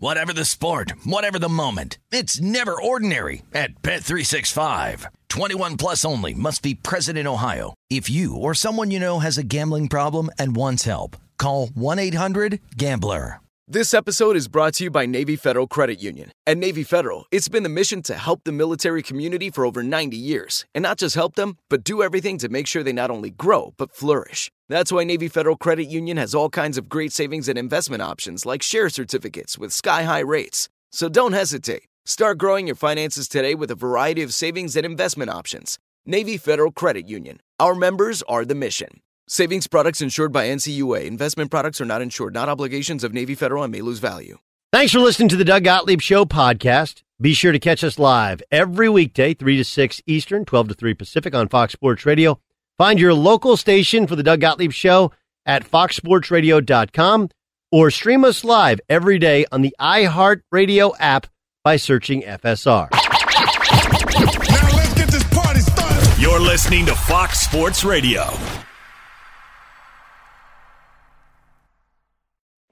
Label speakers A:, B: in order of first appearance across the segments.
A: Whatever the sport, whatever the moment, it's never ordinary at Bet365. 21 plus only must be present in Ohio. If you or someone you know has a gambling problem and wants help, call 1-800-GAMBLER.
B: This episode is brought to you by Navy Federal Credit Union. At Navy Federal, it's been the mission to help the military community for over 90 years. And not just help them, but do everything to make sure they not only grow, but flourish. That's why Navy Federal Credit Union has all kinds of great savings and investment options like share certificates with sky high rates. So don't hesitate. Start growing your finances today with a variety of savings and investment options. Navy Federal Credit Union. Our members are the mission. Savings products insured by NCUA. Investment products are not insured, not obligations of Navy Federal and may lose value.
C: Thanks for listening to the Doug Gottlieb Show podcast. Be sure to catch us live every weekday, 3 to 6 Eastern, 12 to 3 Pacific on Fox Sports Radio. Find your local station for the Doug Gottlieb Show at foxsportsradio.com or stream us live every day on the iHeartRadio app by searching FSR.
D: Now let's get this party started.
E: You're listening to Fox Sports Radio.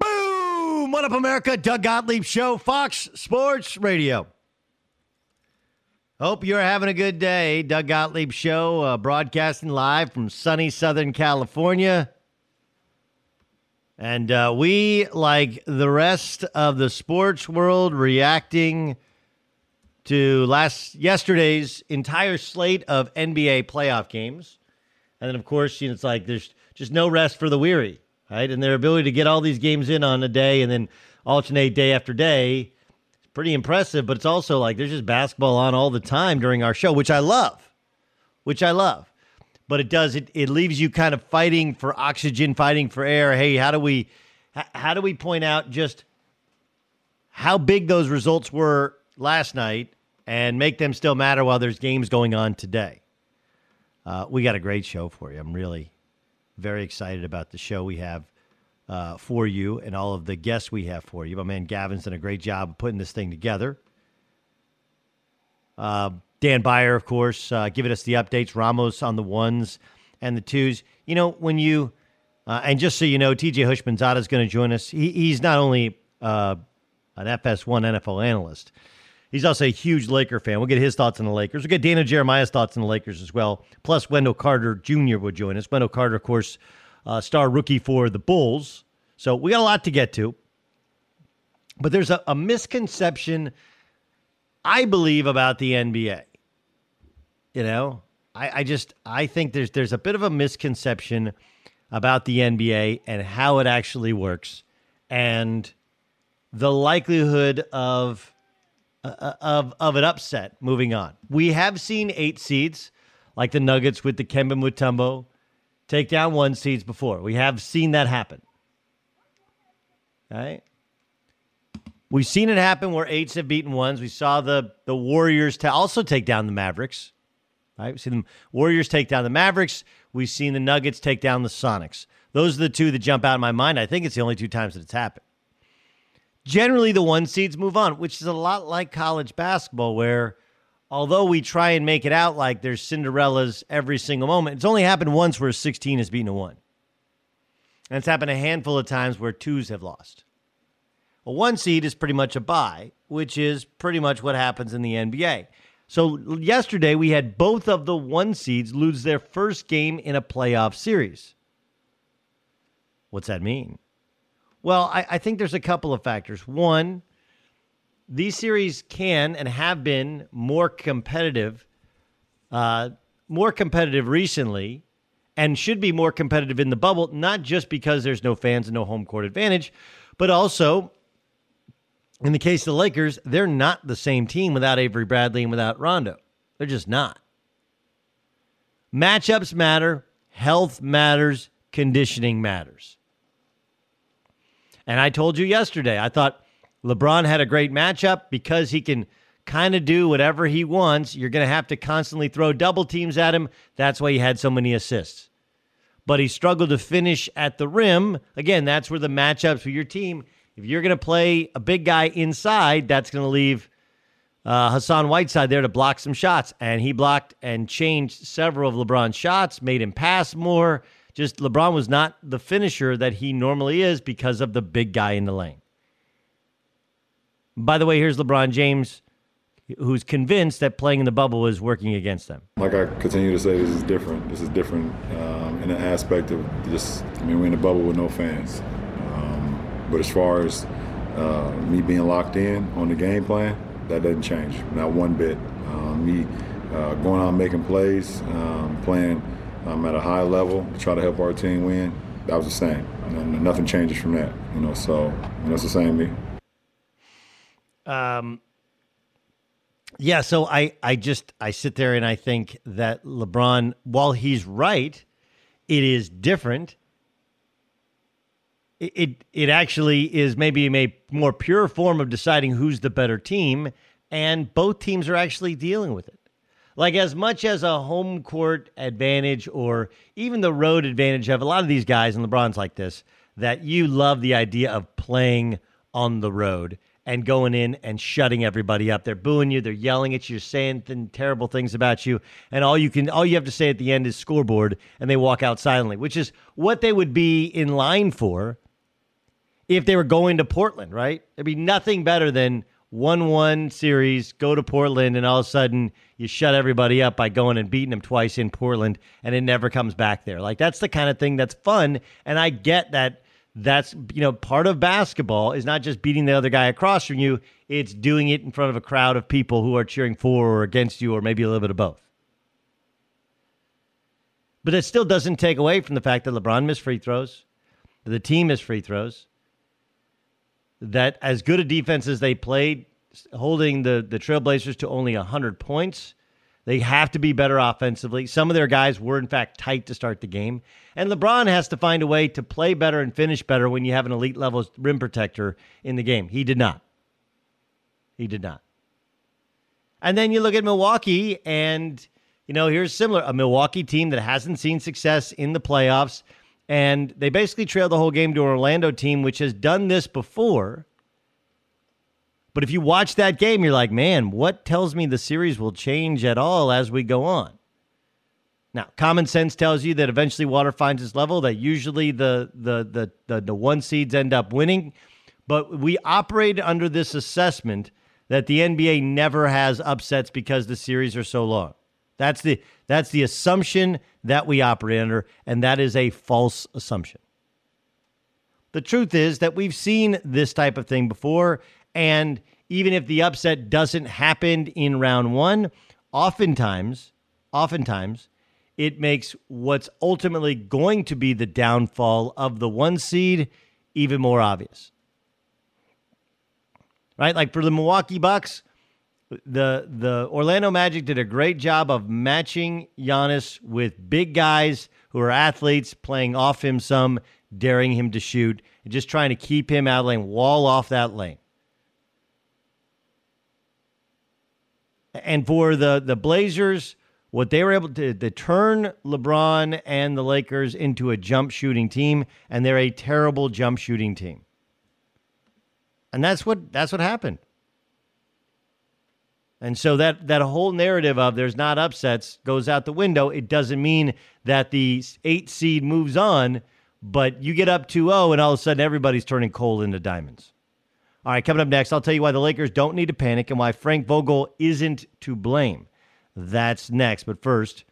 C: Boom! What up, America? Doug Gottlieb Show, Fox Sports Radio. Hope you're having a good day. Doug Gottlieb Show, uh, broadcasting live from sunny Southern California. And uh, we, like the rest of the sports world, reacting to last yesterday's entire slate of NBA playoff games. And then, of course, you know, it's like there's just no rest for the weary, right? And their ability to get all these games in on a day and then alternate day after day pretty impressive. But it's also like there's just basketball on all the time during our show, which I love, which I love but it does it it leaves you kind of fighting for oxygen, fighting for air. Hey, how do we how do we point out just how big those results were last night and make them still matter while there's games going on today? Uh, we got a great show for you. I'm really very excited about the show we have uh, for you and all of the guests we have for you. My man Gavin's done a great job of putting this thing together. Uh, Dan Beyer, of course, uh, giving us the updates. Ramos on the ones and the twos. You know, when you, uh, and just so you know, TJ Houshmandzadeh is going to join us. He, he's not only uh, an FS1 NFL analyst, he's also a huge Laker fan. We'll get his thoughts on the Lakers. We'll get Dana Jeremiah's thoughts on the Lakers as well. Plus, Wendell Carter Jr. would join us. Wendell Carter, of course, uh, star rookie for the Bulls. So we got a lot to get to. But there's a, a misconception, I believe, about the NBA. You know, I, I just I think there's there's a bit of a misconception about the NBA and how it actually works, and the likelihood of uh, of of an upset moving on. We have seen eight seeds like the Nuggets with Dikembe Mutombo take down one seeds before. We have seen that happen. Right. We've seen it happen where eights have beaten ones. We saw the the Warriors to also take down the Mavericks. Right? We've seen the Warriors take down the Mavericks. We've seen the Nuggets take down the Sonics. Those are the two that jump out in my mind. I think it's the only two times that it's happened. Generally, the one seeds move on, which is a lot like college basketball, where although we try and make it out like there's Cinderellas every single moment, it's only happened once where 16 has beaten a one. And it's happened a handful of times where twos have lost. A one seed is pretty much a bye, which is pretty much what happens in the NBA. So yesterday we had both of the one seeds lose their first game in a playoff series. What's that mean? Well, I, I think there's a couple of factors. One, these series can and have been more competitive, uh, more competitive recently, and should be more competitive in the bubble, not just because there's no fans and no home court advantage, but also in the case of the Lakers, they're not the same team without Avery Bradley and without Rondo. They're just not. Matchups matter, health matters, conditioning matters. And I told you yesterday, I thought LeBron had a great matchup because he can kind of do whatever he wants. You're going to have to constantly throw double teams at him. That's why he had so many assists. But he struggled to finish at the rim. Again, that's where the matchups for your team if you're going to play a big guy inside, that's going to leave uh, Hassan Whiteside there to block some shots. And he blocked and changed several of LeBron's shots, made him pass more. Just LeBron was not the finisher that he normally is because of the big guy in the lane. By the way, here's LeBron James, who's convinced that playing in the bubble is working against them.
F: Like I continue to say, this is different. This is different um, in the aspect of just, I mean, we're in a bubble with no fans. But as far as uh, me being locked in on the game plan, that doesn't change, not one bit. Uh, me uh, going out making plays, um, playing um, at a high level, to try to help our team win, that was the same. And nothing changes from that, you know. So you know, it's the same me.
C: Um. Yeah, so I, I just I sit there and I think that LeBron, while he's right, it is different it it actually is maybe a more pure form of deciding who's the better team, and both teams are actually dealing with it. Like as much as a home court advantage or even the road advantage have a lot of these guys, and LeBron's like this, that you love the idea of playing on the road and going in and shutting everybody up. They're booing you, they're yelling at you, saying th- terrible things about you, and all you can all you have to say at the end is scoreboard, and they walk out silently, which is what they would be in line for if they were going to Portland, right? There'd be nothing better than 1 1 series, go to Portland, and all of a sudden you shut everybody up by going and beating them twice in Portland, and it never comes back there. Like, that's the kind of thing that's fun. And I get that that's, you know, part of basketball is not just beating the other guy across from you, it's doing it in front of a crowd of people who are cheering for or against you, or maybe a little bit of both. But it still doesn't take away from the fact that LeBron missed free throws, the team missed free throws that as good a defense as they played, holding the, the Trailblazers to only 100 points, they have to be better offensively. Some of their guys were, in fact, tight to start the game. And LeBron has to find a way to play better and finish better when you have an elite level rim protector in the game. He did not. He did not. And then you look at Milwaukee, and, you know, here's similar a Milwaukee team that hasn't seen success in the playoffs and they basically trailed the whole game to an Orlando team, which has done this before. But if you watch that game, you're like, man, what tells me the series will change at all as we go on? Now, common sense tells you that eventually water finds its level, that usually the the the the, the one seeds end up winning. But we operate under this assessment that the NBA never has upsets because the series are so long. That's the that's the assumption that we operate under, and that is a false assumption. The truth is that we've seen this type of thing before, and even if the upset doesn't happen in round one, oftentimes, oftentimes, it makes what's ultimately going to be the downfall of the one seed even more obvious. Right? Like for the Milwaukee Bucks, the the Orlando Magic did a great job of matching Giannis with big guys who are athletes, playing off him some, daring him to shoot, and just trying to keep him out of lane, wall off that lane. And for the the Blazers, what they were able to, to turn LeBron and the Lakers into a jump shooting team, and they're a terrible jump shooting team. And that's what that's what happened. And so that that whole narrative of there's not upsets goes out the window. It doesn't mean that the eight seed moves on, but you get up 2-0 and all of a sudden everybody's turning coal into diamonds. All right, coming up next, I'll tell you why the Lakers don't need to panic and why Frank Vogel isn't to blame. That's next. But first,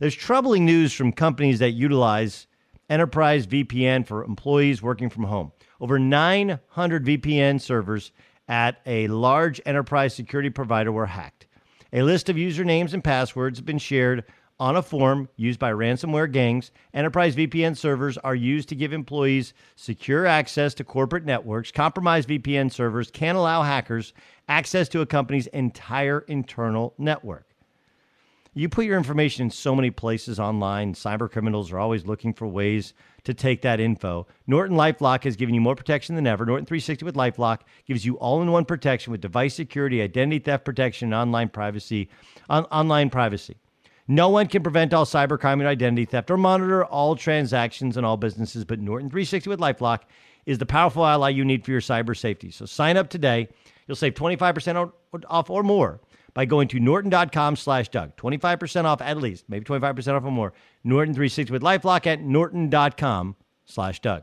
C: there's troubling news from companies that utilize enterprise VPN for employees working from home. Over 900 VPN servers at a large enterprise security provider were hacked. A list of usernames and passwords have been shared on a form used by ransomware gangs. Enterprise VPN servers are used to give employees secure access to corporate networks. Compromised VPN servers can allow hackers access to a company's entire internal network. You put your information in so many places online. Cyber criminals are always looking for ways to take that info. Norton Lifelock has given you more protection than ever. Norton 360 with Lifelock gives you all-in-one protection with device security, identity theft protection, and online privacy. On- online privacy. No one can prevent all cybercrime and identity theft or monitor all transactions in all businesses, but Norton 360 with Lifelock is the powerful ally you need for your cyber safety. So sign up today. You'll save 25% off or more by going to norton.com slash Doug. 25% off at least, maybe 25% off or more. Norton 360 with Lifelock at norton.com slash Doug.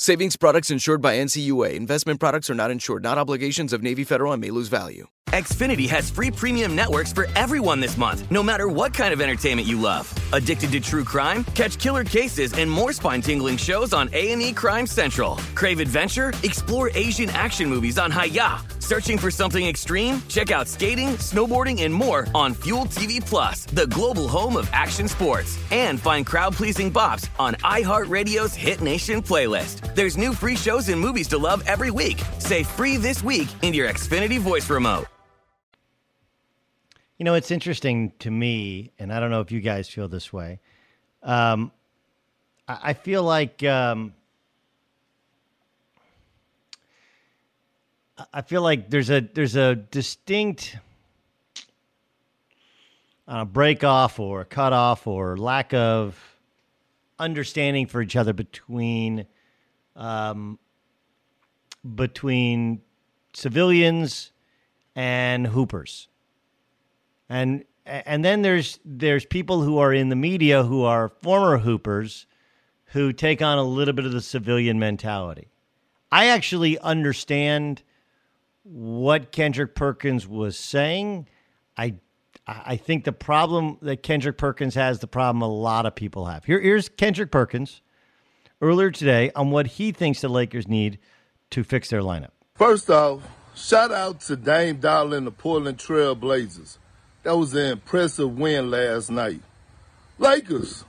B: Savings products insured by NCUA. Investment products are not insured, not obligations of Navy Federal and may lose value.
G: Xfinity has free premium networks for everyone this month, no matter what kind of entertainment you love. Addicted to true crime? Catch killer cases and more spine-tingling shows on A&E Crime Central. Crave adventure? Explore Asian action movies on Hayya. Searching for something extreme? Check out skating, snowboarding, and more on Fuel TV Plus, the global home of action sports. And find crowd pleasing bops on iHeartRadio's Hit Nation playlist. There's new free shows and movies to love every week. Say free this week in your Xfinity voice remote.
C: You know, it's interesting to me, and I don't know if you guys feel this way. Um, I, feel like um, I feel like there's a there's a distinct uh, break off or cut off or lack of understanding for each other between um, between civilians and hoopers and and then there's there's people who are in the media who are former hoopers who take on a little bit of the civilian mentality. I actually understand what Kendrick Perkins was saying. I I think the problem that Kendrick Perkins has, the problem a lot of people have. Here, here's Kendrick Perkins earlier today on what he thinks the Lakers need to fix their lineup.
H: First off, shout out to Dame Dollar and the Portland Trail Blazers. That was an impressive win last night. Lakers,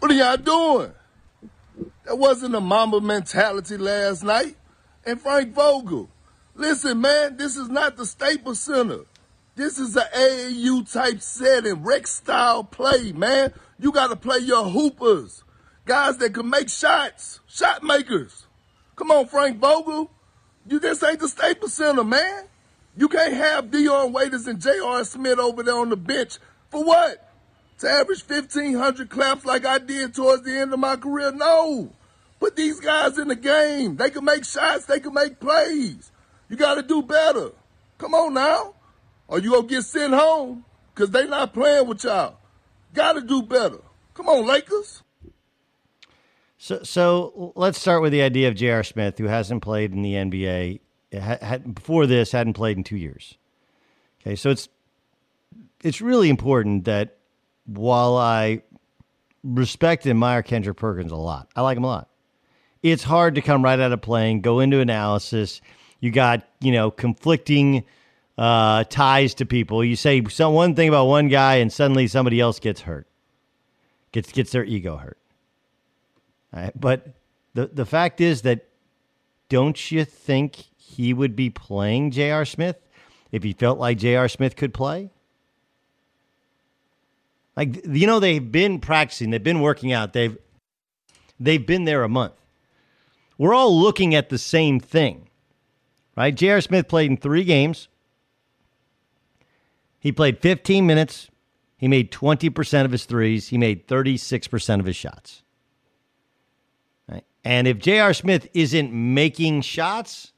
H: what are y'all doing? That wasn't a Mamba mentality last night. And Frank Vogel, listen, man, this is not the Staples Center. This is an AAU type setting, rec style play, man. You got to play your hoopers, guys that can make shots, shot makers. Come on, Frank Vogel. You this ain't the Staples Center, man. You can't have Dion Waiters and J.R. Smith over there on the bench for what? To average 1,500 claps like I did towards the end of my career? No. Put these guys in the game. They can make shots. They can make plays. You got to do better. Come on now. Or you going to get sent home because they not playing with y'all. Got to do better. Come on, Lakers.
C: So, so let's start with the idea of J.R. Smith, who hasn't played in the NBA had, before this hadn't played in two years. Okay, so it's it's really important that while I respect and admire Kendrick Perkins a lot, I like him a lot. It's hard to come right out of playing, go into analysis. You got you know conflicting uh, ties to people. You say some one thing about one guy, and suddenly somebody else gets hurt, gets gets their ego hurt. But the the fact is that don't you think he would be playing J.R. Smith if he felt like J.R. Smith could play? Like you know, they've been practicing, they've been working out, they've they've been there a month. We're all looking at the same thing, right? J.R. Smith played in three games. He played 15 minutes. He made 20% of his threes. He made 36% of his shots. And if J.R. Smith isn't making shots,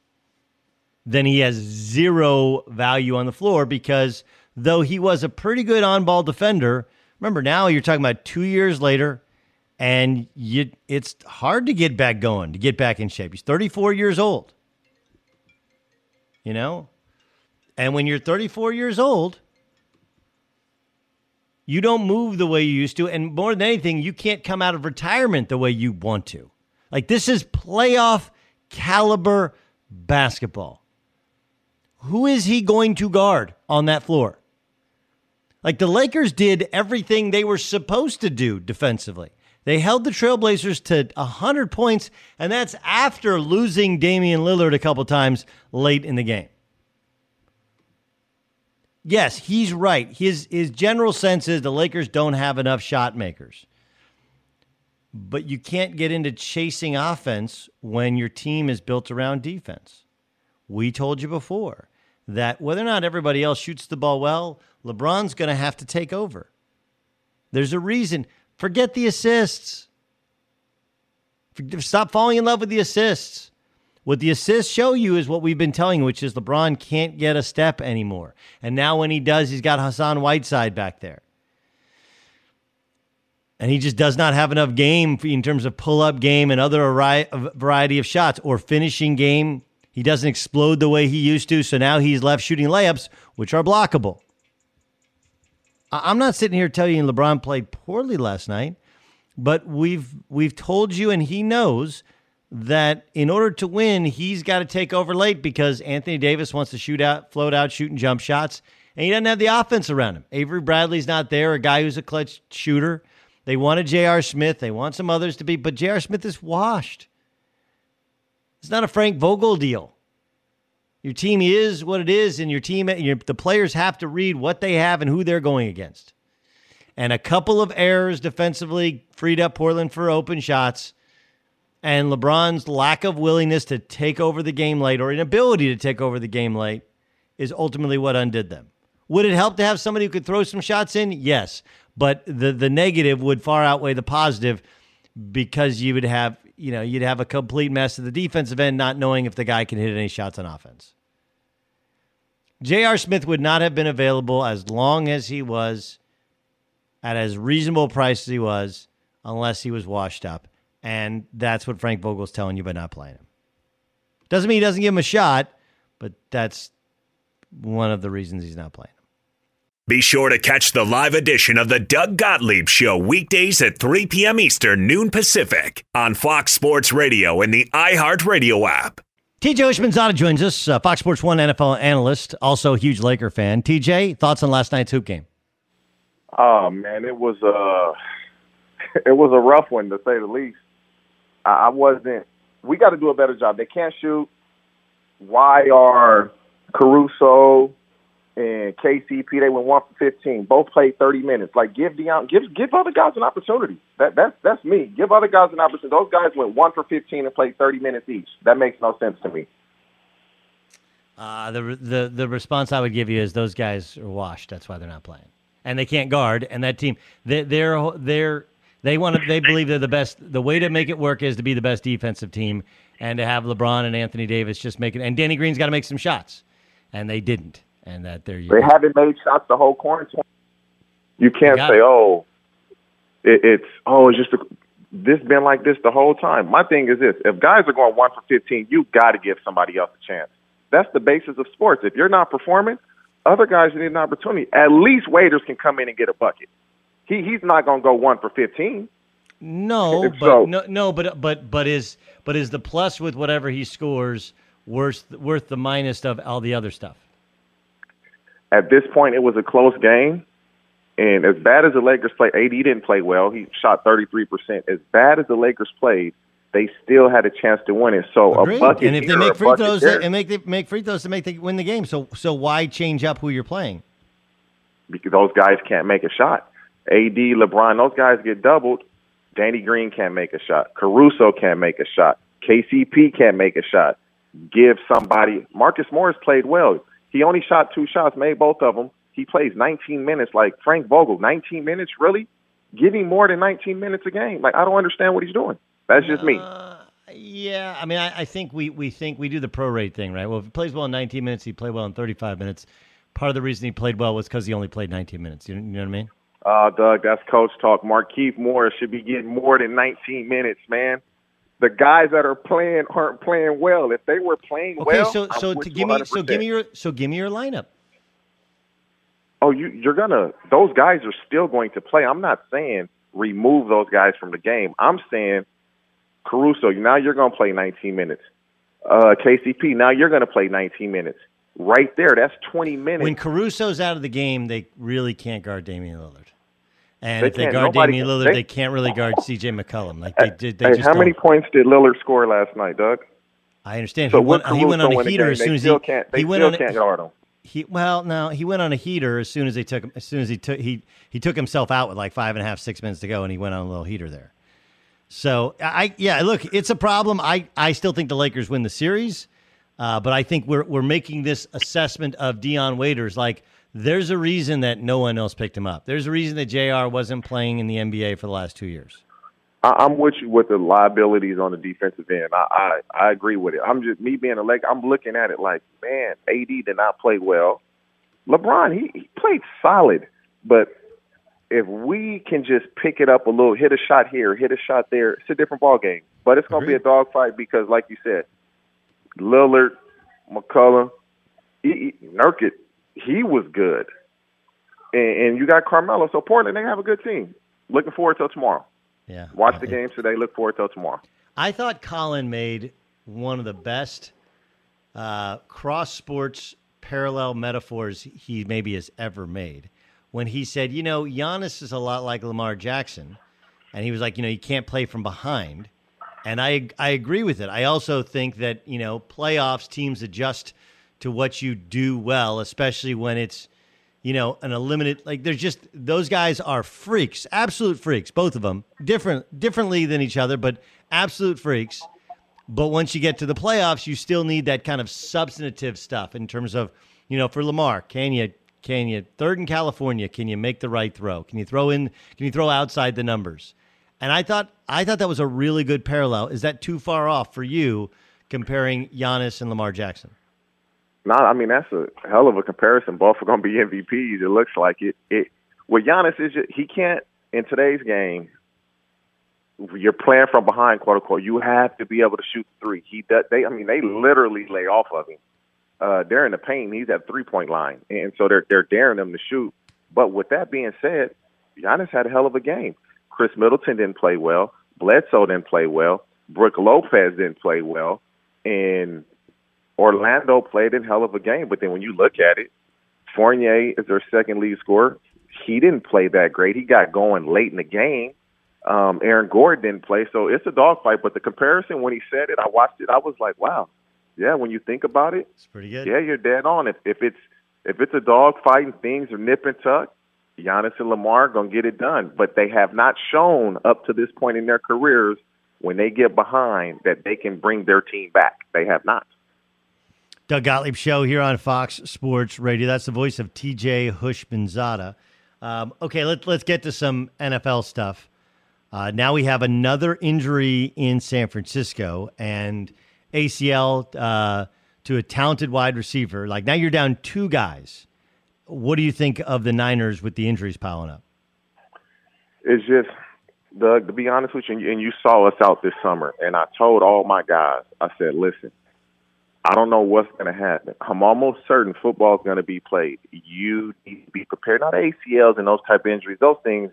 C: then he has zero value on the floor because though he was a pretty good on ball defender, remember now you're talking about two years later, and you, it's hard to get back going, to get back in shape. He's 34 years old. You know? And when you're 34 years old, you don't move the way you used to. And more than anything, you can't come out of retirement the way you want to. Like, this is playoff caliber basketball who is he going to guard on that floor? Like the Lakers did everything they were supposed to do defensively. They held the Trailblazers to 100 points, and that's after losing Damian Lillard a couple times late in the game. Yes, he's right. His, his general sense is the Lakers don't have enough shot makers. But you can't get into chasing offense when your team is built around defense. We told you before that whether or not everybody else shoots the ball well, LeBron's going to have to take over. There's a reason. Forget the assists. Stop falling in love with the assists. What the assists show you is what we've been telling you, which is LeBron can't get a step anymore. And now when he does, he's got Hassan Whiteside back there. And he just does not have enough game in terms of pull up game and other variety of shots or finishing game he doesn't explode the way he used to, so now he's left shooting layups, which are blockable. I'm not sitting here telling you LeBron played poorly last night, but we've we've told you, and he knows that in order to win, he's got to take over late because Anthony Davis wants to shoot out, float out, shooting jump shots, and he doesn't have the offense around him. Avery Bradley's not there, a guy who's a clutch shooter. They wanted J.R. Smith. They want some others to be, but J.R. Smith is washed. It's not a Frank Vogel deal. Your team is what it is, and your team, your, the players have to read what they have and who they're going against. And a couple of errors defensively freed up Portland for open shots. And LeBron's lack of willingness to take over the game late or inability to take over the game late is ultimately what undid them. Would it help to have somebody who could throw some shots in? Yes. But the the negative would far outweigh the positive because you would have, you know, you'd have a complete mess at the defensive end, not knowing if the guy can hit any shots on offense. J.R. Smith would not have been available as long as he was at as reasonable a price as he was unless he was washed up. And that's what Frank Vogel's telling you by not playing him. Doesn't mean he doesn't give him a shot, but that's one of the reasons he's not playing.
E: Be sure to catch the live edition of the Doug Gottlieb Show weekdays at 3 p.m. Eastern, noon Pacific on Fox Sports Radio and the iHeartRadio app.
C: TJ Houshmandzadeh joins us, uh, Fox Sports 1 NFL analyst, also a huge Laker fan. TJ, thoughts on last night's hoop game?
I: Oh, man, it was, a it was a rough one, to say the least. I, I wasn't – we got to do a better job. They can't shoot. Why are Caruso – and KCP, they went one for fifteen. Both played thirty minutes. Like give Dion, give give other guys an opportunity. That that's that's me. Give other guys an opportunity. Those guys went one for fifteen and played thirty minutes each. That makes no sense to me.
C: Uh, the the the response I would give you is those guys are washed. That's why they're not playing, and they can't guard. And that team, they, they're they're they want to. They believe they're the best. The way to make it work is to be the best defensive team, and to have LeBron and Anthony Davis just making. And Danny Green's got to make some shots, and they didn't and that they're
I: they haven't made shots the whole quarantine. You can't say, "Oh, it, it's oh, it's just a, this been like this the whole time." My thing is this: if guys are going one for fifteen, you got to give somebody else a chance. That's the basis of sports. If you're not performing, other guys need an opportunity. At least Waiters can come in and get a bucket. He he's not going to go one for fifteen.
C: No, but so, no, no, but but but is but is the plus with whatever he scores worth worth the minus of all the other stuff?
I: At this point, it was a close game. And as bad as the Lakers played, AD didn't play well. He shot 33%. As bad as the Lakers played, they still had a chance to win it. So Agreed. a bucket
C: and if they make free throws there, and make they make free throws to make they win the game, so so why change up who you're playing?
I: Because those guys can't make a shot. AD, LeBron, those guys get doubled. Danny Green can't make a shot. Caruso can't make a shot. KCP can't make a shot. Give somebody. Marcus Morris played well. He only shot two shots, made both of them. He plays 19 minutes like Frank Vogel. 19 minutes, really? Give him more than 19 minutes a game. Like I don't understand what he's doing. That's just me.
C: Uh, yeah, I mean, I, I, think we we think we do the prorate thing, right? Well, if he plays well in 19 minutes, he played well in 35 minutes. Part of the reason he played well was because he only played 19 minutes. You, you know what I mean?
I: Uh, Doug, that's coach talk. Markieff Morris should be getting more than 19 minutes, man the guys that are playing aren't playing well. If they were playing
C: okay,
I: well,
C: so so to give me so give me your so give me your lineup.
I: Oh, you you're gonna those guys are still going to play. I'm not saying remove those guys from the game. I'm saying Caruso, now you're gonna play 19 minutes. Uh, KCP, now you're gonna play 19 minutes. Right there, that's 20 minutes.
C: When Caruso's out of the game, they really can't guard Damian Lillard. And they if they guard Damian Lillard, they, they, can't really guard C.J. McCollum. Like they, they,
I: hey, how many points did Lillard score last night, Doug?
C: I understand. So he, went, he went on a heater as soon as he, can't,
I: he
C: went on.
I: Can't guard him.
C: He well, no, he went on a heater as soon as they took him. As soon as he took he he took himself out with like five and a half, six minutes to go, and he went on a little heater there. So I yeah, look, it's a problem. I I still think the Lakers win the series, uh, but I think we're we're making this assessment of Dion Waiters like there's a reason that no one else picked him up. There's a reason that JR wasn't playing in the NBA for the last two years.
I: I'm with you with the liabilities on the defensive end. I, I I agree with it. I'm just me being a leg. I'm looking at it like, man, AD did not play well. LeBron, he, he played solid, but if we can just pick it up a little, hit a shot here, hit a shot there, it's a different ball game. But it's going to be a dogfight because, like you said, Lillard, he, he, Nurkic, he was good. And, and you got Carmelo. So Portland, they have a good team. Looking forward till tomorrow.
C: Yeah.
I: Watch the games today. Look forward till tomorrow.
C: I thought Colin made one of the best uh, cross sports parallel metaphors he maybe has ever made when he said, you know, Giannis is a lot like Lamar Jackson. And he was like, you know, you can't play from behind. And I, I agree with it. I also think that, you know, playoffs teams adjust to what you do well, especially when it's, you know, an eliminated, like there's just, those guys are freaks, absolute freaks, both of them, different, differently than each other, but absolute freaks. But once you get to the playoffs, you still need that kind of substantive stuff in terms of, you know, for Lamar, can you can you third in California? Can you make the right throw? Can you throw in? Can you throw outside the numbers? And I thought I thought that was a really good parallel. Is that too far off for you comparing Giannis and Lamar Jackson?
I: No, I mean that's a hell of a comparison. Both are going to be MVPs. It looks like it. It with Giannis is he can't in today's game. You're playing from behind, quote unquote. You have to be able to shoot three. He does. They, I mean, they literally lay off of him uh, in the paint. He's at three point line, and so they're they're daring him to shoot. But with that being said, Giannis had a hell of a game. Khris Middleton didn't play well. Bledsoe didn't play well. Brook Lopez didn't play well, and Orlando played a hell of a game. But then when you look at it, Fournier is their second lead scorer. He didn't play that great. He got going late in the game. Um, Aaron Gordon didn't play, so it's a dogfight. But the comparison when he said it, I watched it. I was like, wow, yeah, when you think about it,
C: it's pretty good.
I: Yeah, you're dead on. If if it's if it's a dog fighting things are nip and tuck, Giannis and Lamar are gonna get it done. But they have not shown up to this point in their careers when they get behind that they can bring their team back. They have not.
C: Doug Gottlieb show here on Fox Sports Radio. That's the voice of TJ Houshmandzadeh. Um, okay, let's let's get to some NFL stuff. Uh, now we have another injury in San Francisco, and ACL uh, to a talented wide receiver. Like now you're down two guys. What do you think of the Niners with the injuries piling up?
I: It's just, Doug, to be honest with you, and you saw us out this summer, and I told all my guys, I said, listen, I don't know what's going to happen. I'm almost certain football is going to be played. You need to be prepared. Not ACLs and those type of injuries. Those things,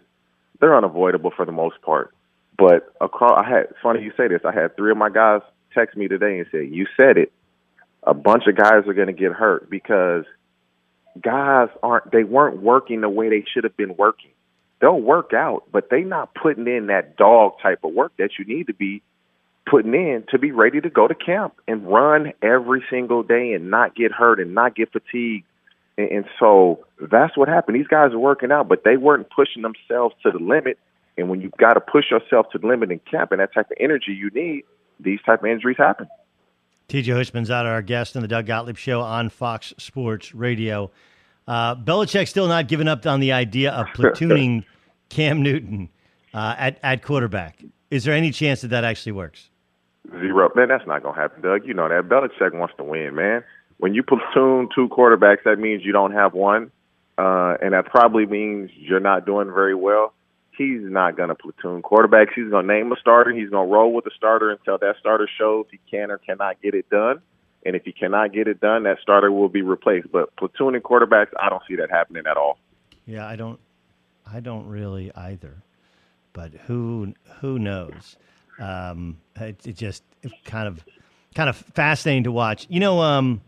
I: they're unavoidable for the most part. But across, I had. It's funny you say this. I had three of my guys text me today and said, "You said it. A bunch of guys are going to get hurt because guys aren't they weren't working the way they should have been working. They'll work out, but they're not putting in that dog type of work that you need to be putting in to be ready to go to camp and run every single day and not get hurt and not get fatigued. And, and so that's what happened. These guys are working out, but they weren't pushing themselves to the limit. And when you've got to push yourself to the limit in camp and that type of energy you need, these type of injuries happen.
C: TJ Houshmandzadeh our guest on the Doug Gottlieb Show on Fox Sports Radio. Uh, Belichick still not giving up on the idea of platooning Cam Newton uh, at at quarterback. Is there any chance that that actually works?
I: Zero. Man, that's not to happen, Doug. You know that. Belichick wants to win, man. When you platoon two quarterbacks, that means you don't have one, uh, and that probably means you're not doing very well he's not to platoon quarterbacks. He's to name a starter. He's to roll with the starter until that starter shows he can or cannot get it done. And if he cannot get it done, that starter will be replaced. But platooning quarterbacks, I don't see that happening at all.
C: Yeah, I don't. I don't really either. But who who knows? Um, it, it just kind of kind of fascinating to watch. You know, um,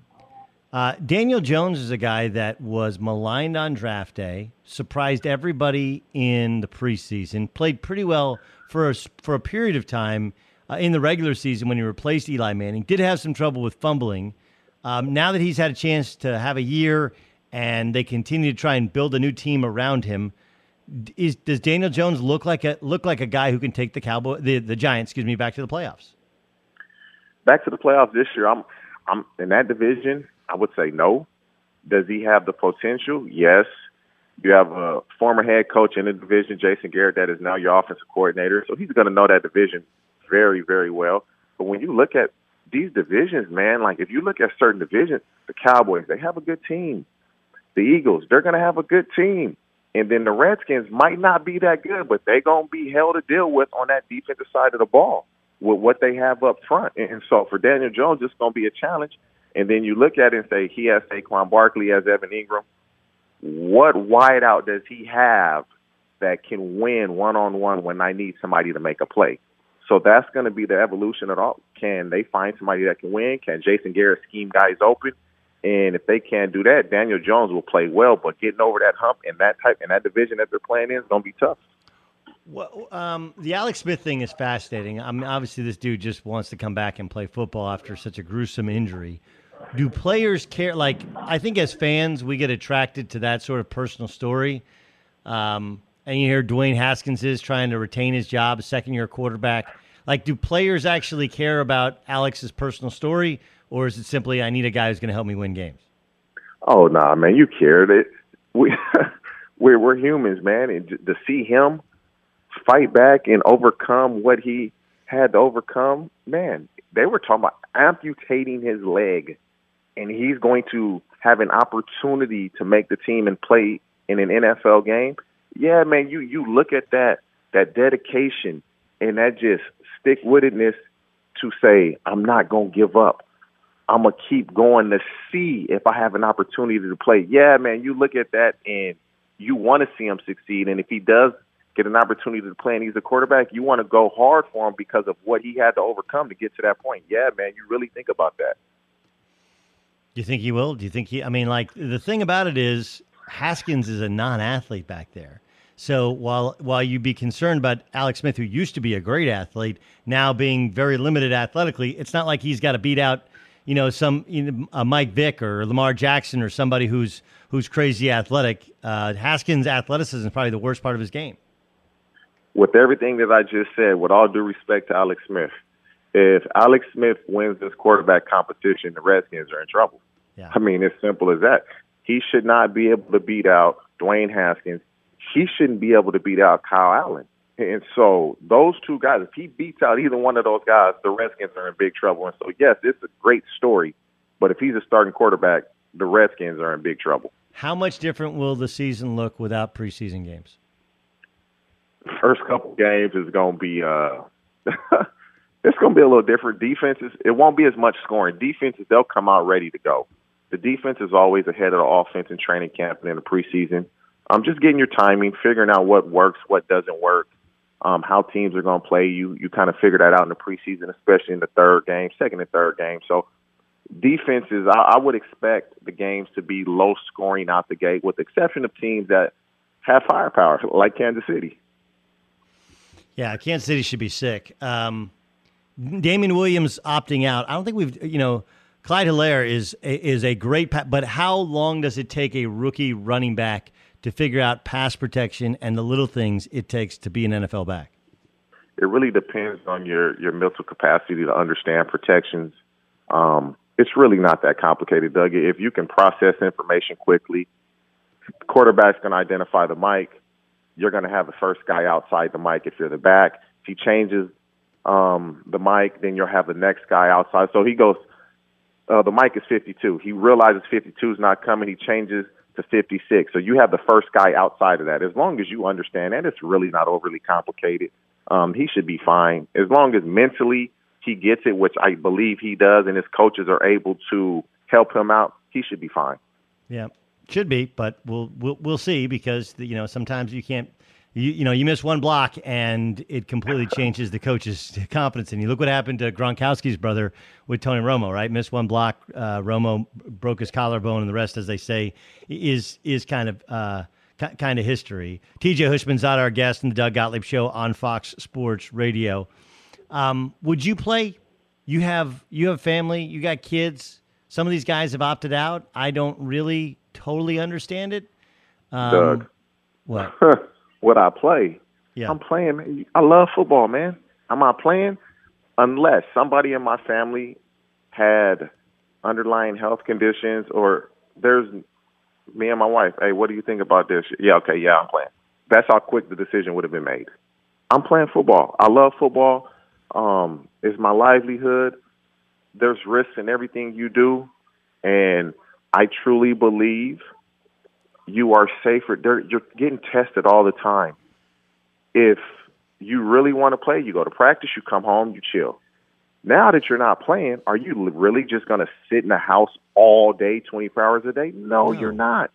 C: uh, Daniel Jones is a guy that was maligned on draft day, surprised everybody in the preseason, played pretty well for a, for a period of time uh, in the regular season when he replaced Eli Manning. Did have some trouble with fumbling. Um, now that he's had a chance to have a year and they continue to try and build a new team around him, is does Daniel Jones look like a look like a guy who can take the Cowboy the, the Giants, excuse me, back to the playoffs?
I: Back to the playoffs this year. I'm I'm in that division. I would say no. Does he have the potential? Yes. You have a former head coach in the division, Jason Garrett, that is now your offensive coordinator. So he's going to know that division very, very well. But when you look at these divisions, man, like if you look at certain divisions, the Cowboys, they have a good team. The Eagles, they're going to have a good team. And then the Redskins might not be that good, but they're going to be hell to deal with on that defensive side of the ball with what they have up front. And so for Daniel Jones, it's going to be a challenge. And then you look at it and say he has Saquon Barkley, as Evan Engram. What wideout does he have that can win one on one when I need somebody to make a play? So that's going to be the evolution of all. Can they find somebody that can win? Can Jason Garrett scheme guys open? And if they can't do that, Daniel Jones will play well. But getting over that hump in that type in that division that they're playing in is going to be tough.
C: Well, um, the Alex Smith thing is fascinating. I mean, obviously, this dude just wants to come back and play football after such a gruesome injury. Do players care? Like, I think as fans, we get attracted to that sort of personal story. Um, and you hear Dwayne Haskins is trying to retain his job, second year quarterback. Like, do players actually care about Alex's personal story, or is it simply I need a guy who's going to help me win games?
I: Oh no, nah, man, you care that we we're we're humans, man, and to see him fight back and overcome what he had to overcome, man, they were talking about amputating his leg, and he's going to have an opportunity to make the team and play in an NFL game. Yeah, man, you you look at that that dedication and that just stick wittedness to say I'm not gonna give up. I'm gonna keep going to see if I have an opportunity to play. Yeah, man, you look at that and you want to see him succeed, and if he does get an opportunity to play and he's a quarterback, you want to go hard for him because of what he had to overcome to get to that point. Yeah, man, you really think about that.
C: Do you think he will? Do you think he? I mean, like the thing about it is Haskins is a non-athlete back there. So while while you be concerned about Alex Smith, who used to be a great athlete, now being very limited athletically, it's not like he's got to beat out, you know, some you know, a Mike Vick or Lamar Jackson or somebody who's who's crazy athletic. Uh, Haskins' athleticism is probably the worst part of his game
I: with everything that I just said, with all due respect to Alex Smith, if Alex Smith wins this quarterback competition, the Redskins are in trouble.
C: Yeah.
I: I mean, as simple as that. He should not be able to beat out Dwayne Haskins. He shouldn't be able to beat out Kyle Allen. And so those two guys, if he beats out either one of those guys, the Redskins are in big trouble. And so yes, it's a great story, but if he's a starting quarterback, the Redskins are in big trouble.
C: How much different will the season look without preseason games?
I: first couple games is going to be uh it's going to be a little different. Defenses, it won't be as much scoring. Defenses, they'll come out ready to go. The defense is always ahead of the offense in training camp and in the preseason. I'm um, just getting your timing, figuring out what works, what doesn't work, um, how teams are going to play. You you kind of figure that out in the preseason, especially in the third game, second and third game. So defenses, I, I would expect the games to be low scoring out the gate, with the exception of teams that have firepower, like Kansas City.
C: Yeah, Kansas City should be sick. Um, Damien Williams opting out. I don't think we've, you know, Clyde Helaire is is a great, but how long does it take a rookie running back to figure out pass protection and the little things it takes to be an NFL back?
I: It really depends on your your mental capacity to understand protections. Um, it's really not that complicated, Doug. If you can process information quickly, quarterback's going to identify the mic you're going to have the first guy outside the mic if you're the back. If he changes um, the mic, then you'll have the next guy outside. So he goes, uh, the mic is 52. He realizes 52 is not coming. He changes to 56. So you have the first guy outside of that. As long as you understand that, it's really not overly complicated. Um, he should be fine. As long as mentally he gets it, which I believe he does, and his coaches are able to help him out, he should be fine.
C: Yeah. Should be, but we'll we'll we'll see because you know sometimes you can't. You, you know you miss one block and it completely changes the coach's confidence. And you look what happened to Gronkowski's brother with Tony Romo, right? Missed one block, uh, Romo broke his collarbone, and the rest, as they say, is is kind of uh, kind of history. TJ Houshmandzadeh our guest in the Doug Gottlieb Show on Fox Sports Radio. Um, would you play? You have you have family, you got kids. Some of these guys have opted out. I don't really totally understand it. Um,
I: Doug,
C: what?
I: what I play?
C: Yeah,
I: I'm playing. I love football, man. I'm not playing unless somebody in my family had underlying health conditions or there's me and my wife. Hey, what do you think about this? Yeah, okay, yeah, I'm playing. That's how quick the decision would have been made. I'm playing football. I love football. Um, it's my livelihood. There's risks in everything you do, and I truly believe you are safer. They're, you're getting tested all the time. If you really want to play, you go to practice, you come home, you chill. Now that you're not playing, are you really just going to sit in the house all day, 24 hours a day? No, no, you're not.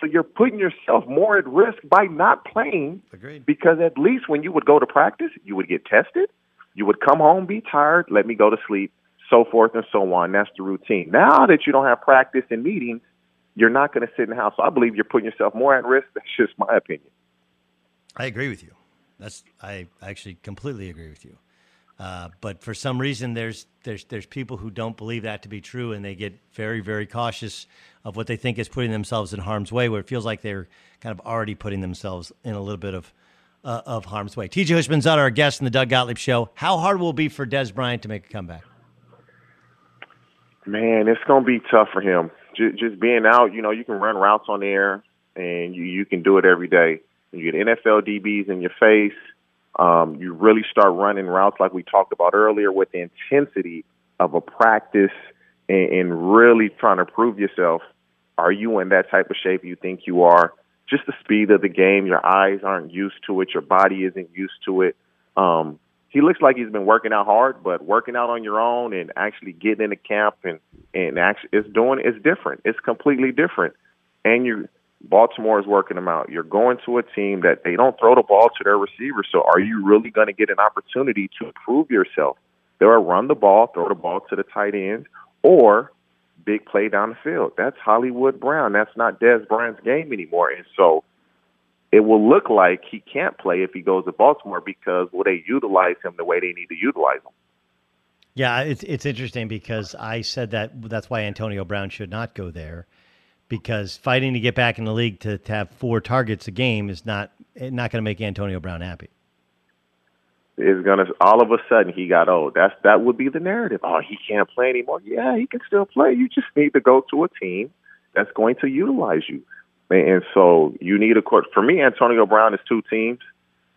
I: So you're putting yourself more at risk by not playing.
C: Agreed.
I: Because at least when you would go to practice, you would get tested. You would come home, be tired, let me go to sleep, so forth and so on. That's the routine. Now that you don't have practice and meetings, you're not going to sit in the house. So I believe you're putting yourself more at risk. That's just my opinion.
C: I agree with you. That's I actually completely agree with you. Uh, but for some reason, there's there's there's people who don't believe that to be true, and they get very very cautious of what they think is putting themselves in harm's way, where it feels like they're kind of already putting themselves in a little bit of uh, of harm's way. TJ Houshmandzadeh, our guest in the Doug Gottlieb Show. How hard will it be for Dez Bryant to make a comeback?
I: Man, it's going to be tough for him. Just, being out, you know, you can run routes on air, and you you can do it every day. You get NFL DBs in your face um, you really start running routes like we talked about earlier with the intensity of a practice and, and really trying to prove yourself. Are you in that type of shape you think you are? Just the speed of the game, your eyes aren't used to it, your body isn't used to it. Um, he looks like he's been working out hard, but working out on your own and actually getting into camp and and actually it's doing it's different. It's completely different, and you Baltimore is working them out. You're going to a team that they don't throw the ball to their receivers. So are you really going to get an opportunity to prove yourself? They'll run the ball, throw the ball to the tight end, or big play down the field. That's Hollywood Brown. That's not Dez Bryant's game anymore. And so it will look like he can't play if he goes to Baltimore because will they utilize him the way they need to utilize him?
C: Yeah, it's it's interesting because I said that that's why Antonio Brown should not go there because fighting to get back in the league to, to have four targets a game is not not going to make Antonio Brown happy.
I: Is gonna all of a sudden he got old. That's that would be the narrative. Oh, he can't play anymore. Yeah, he can still play. You just need to go to a team that's going to utilize you. And so you need a court. For me, Antonio Brown is two teams.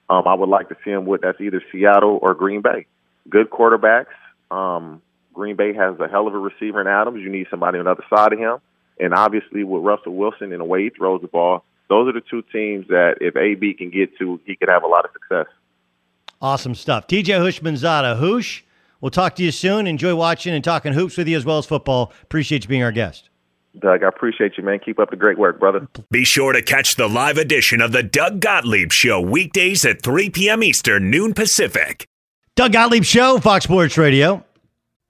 I: Um, I would like to see him with that's either Seattle or Green Bay. Good quarterbacks. Um, Green Bay has a hell of a receiver in Adams. You need somebody on the other side of him. And obviously, with Russell Wilson and the way he throws the ball, those are the two teams that if AB can get to, he could have a lot of success.
C: Awesome stuff. TJ Houshmandzadeh. Hoosh, we'll talk to you soon. Enjoy watching and talking hoops with you as well as football. Appreciate you being our guest.
I: Doug, I appreciate you, man. Keep up the great work, brother.
E: Be sure to catch the live edition of the Doug Gottlieb Show weekdays at 3 p.m. Eastern, noon Pacific.
C: Doug Gottlieb Show, Fox Sports Radio.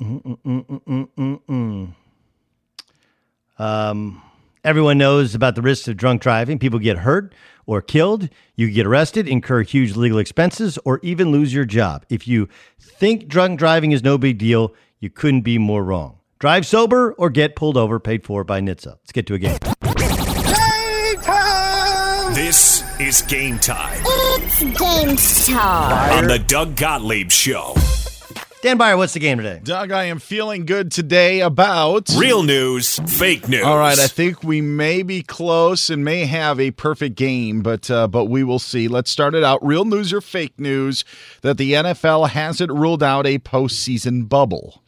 C: Mm-mm-mm-mm-mm-mm. Um, everyone knows about the risks of drunk driving. People get hurt or killed. You get arrested, incur huge legal expenses, or even lose your job. If you think drunk driving is no big deal, you couldn't be more wrong. Drive sober or get pulled over, paid for by NHTSA. Let's get to a game.
E: This is game time
J: It's game time.
E: on the Doug Gottlieb Show.
C: Dan Beyer, what's the game today?
K: Doug, I am feeling good today about
E: Real news, fake news.
K: All right, I think we may be close and may have a perfect game, but uh, but we will see. Let's start it out. Real news or fake news that the NFL hasn't ruled out a postseason bubble.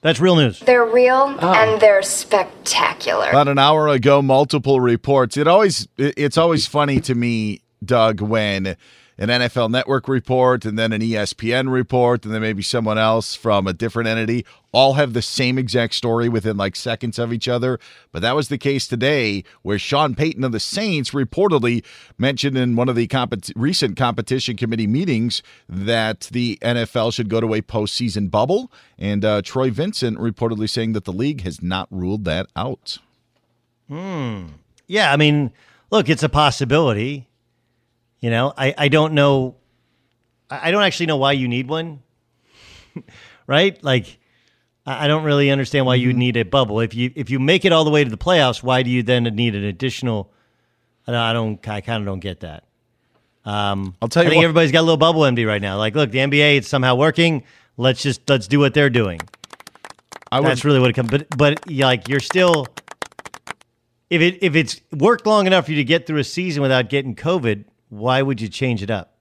C: That's real news.
J: They're real and they're spectacular.
K: About an hour ago, multiple reports. It always it's always funny to me, Doug, when an NFL Network report and then an ESPN report and then maybe someone else from a different entity all have the same exact story within like seconds of each other. But that was the case today, where Sean Payton of the Saints reportedly mentioned in one of the recent competition committee meetings that the NFL should go to a postseason bubble, and uh, Troy Vincent reportedly saying that the league has not ruled that out.
C: Hmm. Yeah, I mean, look, it's a possibility. You know, I, I don't know. I don't actually know why you need one, right? Like, I don't really understand why
K: Mm-hmm.
C: you need a bubble. If you if you make it all the way to the playoffs, why do you then need an additional? I don't. I, don't, I kind of don't get that. Um,
K: I'll tell you
C: I think
K: what-
C: everybody's got a little bubble empty right now. Like, look, the NBA it's somehow working. Let's just let's do what they're doing.
K: I would-
C: That's really what it comes. But but like you're still. If it if it's worked long enough for you to get through a season without getting COVID, why would you change it up?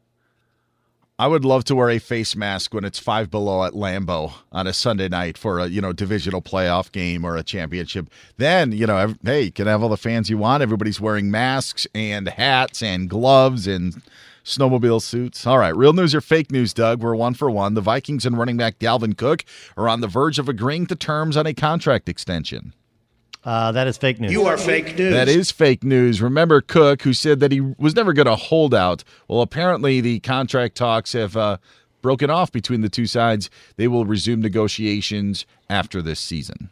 K: I would love to wear a face mask when it's five below at Lambeau on a Sunday night for a you know divisional playoff game or a championship. Then you know, ev- hey, you can have all the fans you want. Everybody's wearing masks and hats and gloves and snowmobile suits. All right, real news or fake news, Doug? We're one for one. The Vikings and running back Dalvin Cook are on the verge of agreeing to terms on a contract extension.
C: Uh, that is fake news. You are fake news.
K: That is fake news. Remember Cook, who said that he was never going to hold out. Well, apparently the contract talks have uh, broken off between the two sides. They will resume negotiations after this season.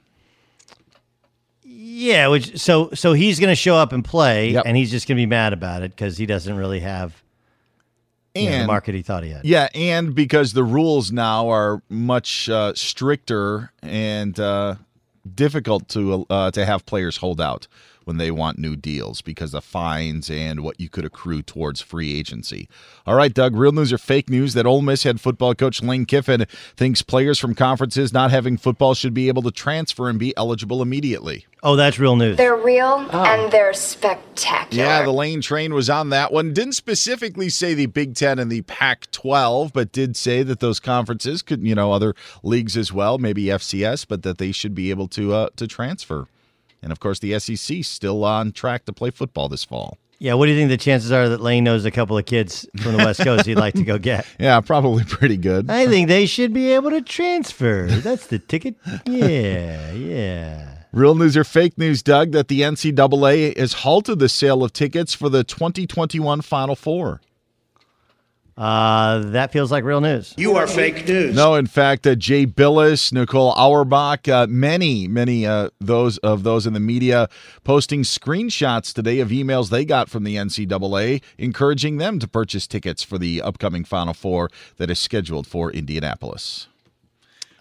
C: Yeah, which so so he's going to show up and play,
K: Yep.
C: and he's just going to be mad about it because he doesn't really have you know, the
K: And-
C: market he thought he had.
K: Yeah, and because the rules now are much uh, stricter and uh, difficult to uh, to have players hold out when they want new deals because of fines and what you could accrue towards free agency. All right, Doug, real news or fake news that Ole Miss head football coach Lane Kiffin thinks players from conferences not having football should be able to transfer and be eligible immediately.
C: Oh, that's real news.
J: They're real and they're spectacular.
K: Yeah, the lane train was on that one. Didn't specifically say the Big Ten and the Pac 12, but did say that those conferences could, you know, other leagues as well, maybe FCS, but that they should be able to uh, to transfer. And of course, the SEC still on track to play football this fall.
C: Yeah, what do you think the chances are that Lane knows a couple of kids from the West Coast he'd like to go get?
K: Yeah, probably pretty good.
C: I think they should be able to transfer. That's the ticket. Yeah, yeah.
K: Real news or fake news, Doug, that the NCAA has halted the sale of tickets for the 2021 Final Four.
C: Uh, that feels like real news.
L: You are fake news.
K: No, in fact, uh, Jay Bilas, Nicole Auerbach, uh, many, many uh, those of those in the media posting screenshots today of emails they got from the NCAA encouraging them to purchase tickets for the upcoming Final Four that is scheduled for Indianapolis.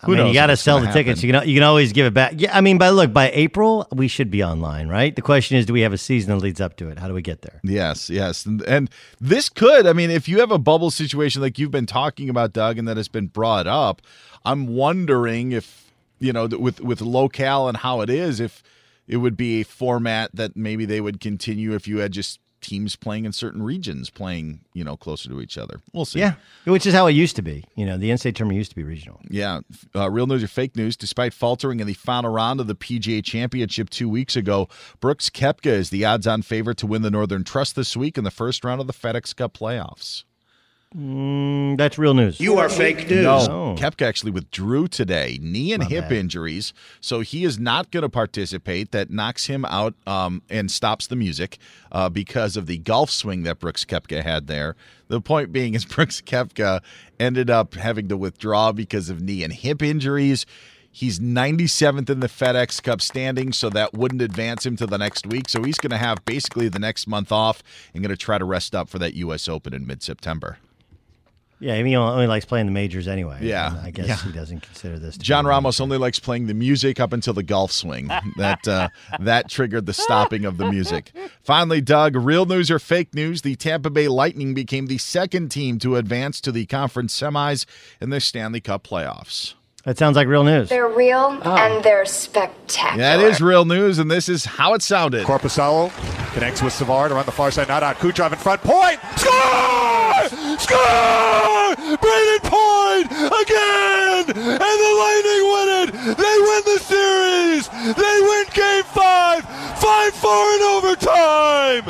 C: I mean, you got to sell the tickets. You can you can always give it back. Yeah, I mean, by look, by April we should be online, right? The question is, do we have a season that leads up to it? How do we get there?
K: Yes, yes. And, and this could, I mean, if you have a bubble situation like you've been talking about, Doug, and that has been brought up, I'm wondering if, you know, with, with locale and how it is, if it would be a format that maybe they would continue if you had just teams playing in certain regions playing, you know, closer to each other. We'll see.
C: Yeah, which is how it used to be. You know, the NCAA tournament used to be regional.
K: Yeah. Uh, real news or fake news? Despite faltering in the final round of the PGA Championship two weeks ago, Brooks Koepka is the odds on favorite to win the Northern Trust this week in the first round of the FedEx Cup playoffs.
C: Mm, that's real news. You are fake news.
K: No, Koepka actually withdrew today, knee and hip injuries, so he is not going to participate. That knocks him out um, and stops the music uh, because of the golf swing that Brooks Koepka had there. The point being is Brooks Koepka ended up having to withdraw because of knee and hip injuries. He's 97th in the FedEx Cup standing, so that wouldn't advance him to the next week. So he's going to have basically the next month off and going to try to rest up for that U.S. Open in mid September.
C: Yeah, I mean, he only likes playing the majors anyway.
K: Yeah,
C: I guess
K: yeah.
C: he doesn't consider this.
K: John Ramos only likes playing the music up until the golf swing. that uh, that triggered the stopping of the music. Finally, Doug, real news or fake news? The Tampa Bay Lightning became the second team to advance to the conference semis in the Stanley Cup playoffs.
C: That sounds like real news.
J: They're real oh. and they're spectacular.
K: That is real news, and this is how it sounded.
L: Korpisalo connects with Savard around the far side, not out. Kucherov in front, point, score! Score! Brayden Point again! And the Lightning win it! They win the series! They win game five! 5 4 in overtime!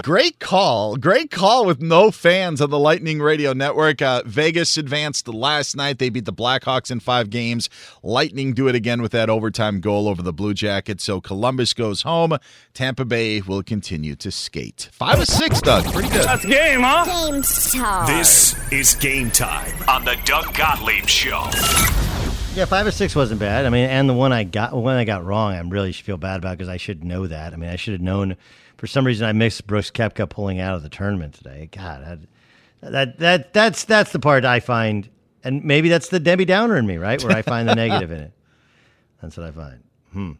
K: Great call. Great call with no fans on the Lightning Radio Network. Uh, Vegas advanced last night. They beat the Blackhawks in five games. Lightning do it again with that overtime goal over the Blue Jackets. So Columbus goes home. Tampa Bay will continue to skate. Five or six, Doug. Pretty good.
E: That's game, huh?
J: Game time.
E: This is game time on the Doug Gottlieb Show.
C: Yeah, five or six wasn't bad. I mean, and the one I got, one I got wrong, I really feel bad about because I should know that. I mean, I should have known. For some reason, I missed Brooks Koepka pulling out of the tournament today. God, that, that that that's that's the part I find, and maybe that's the Debbie Downer in me, right? Where I find the negative in it. That's what I find. Hmm.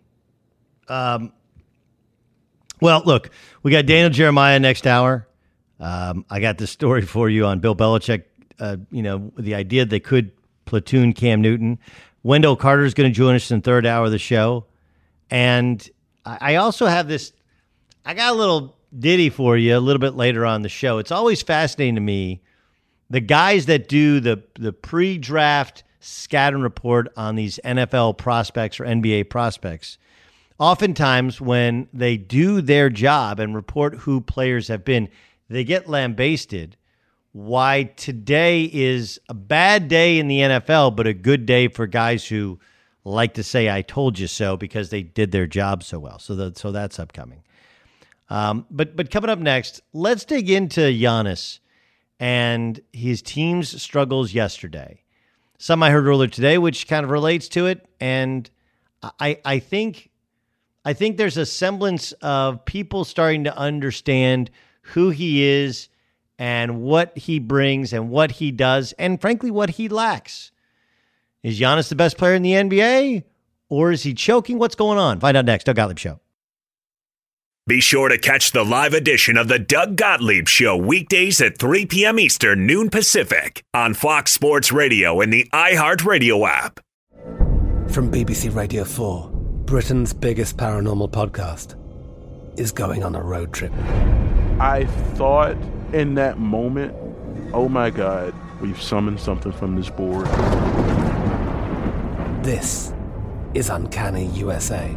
C: Um. Well, look, we got Daniel Jeremiah next hour. Um, I got this story for you on Bill Belichick. Uh, you know, the idea they could platoon Cam Newton. Wendell Carter is going to join us in third hour of the show, and I also have this. I got a little ditty for you a little bit later on the show. It's always fascinating to me the guys that do the the pre-draft scouting report on these NFL prospects or NBA prospects. Oftentimes, when they do their job and report who players have been, they get lambasted. Why today is a bad day in the NFL, but a good day for guys who like to say "I told you so" because they did their job so well. So, that, so that's upcoming. Um, but but coming up next, let's dig into Giannis and his team's struggles yesterday. Some I heard earlier today, which kind of relates to it, and I I think I think there's a semblance of people starting to understand who he is and what he brings and what he does, and frankly, what he lacks. Is Giannis the best player in the NBA, or is he choking? What's going on? Find out next. Doug Gottlieb Show.
E: Be sure to catch the live edition of the Doug Gottlieb Show weekdays at 3 p.m. Eastern, noon Pacific on Fox Sports Radio and the iHeartRadio app.
M: From BBC Radio 4, Britain's biggest paranormal podcast is going on a road trip.
N: I thought in that moment, oh my God, we've summoned something from this board.
M: This is Uncanny USA.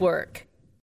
O: work.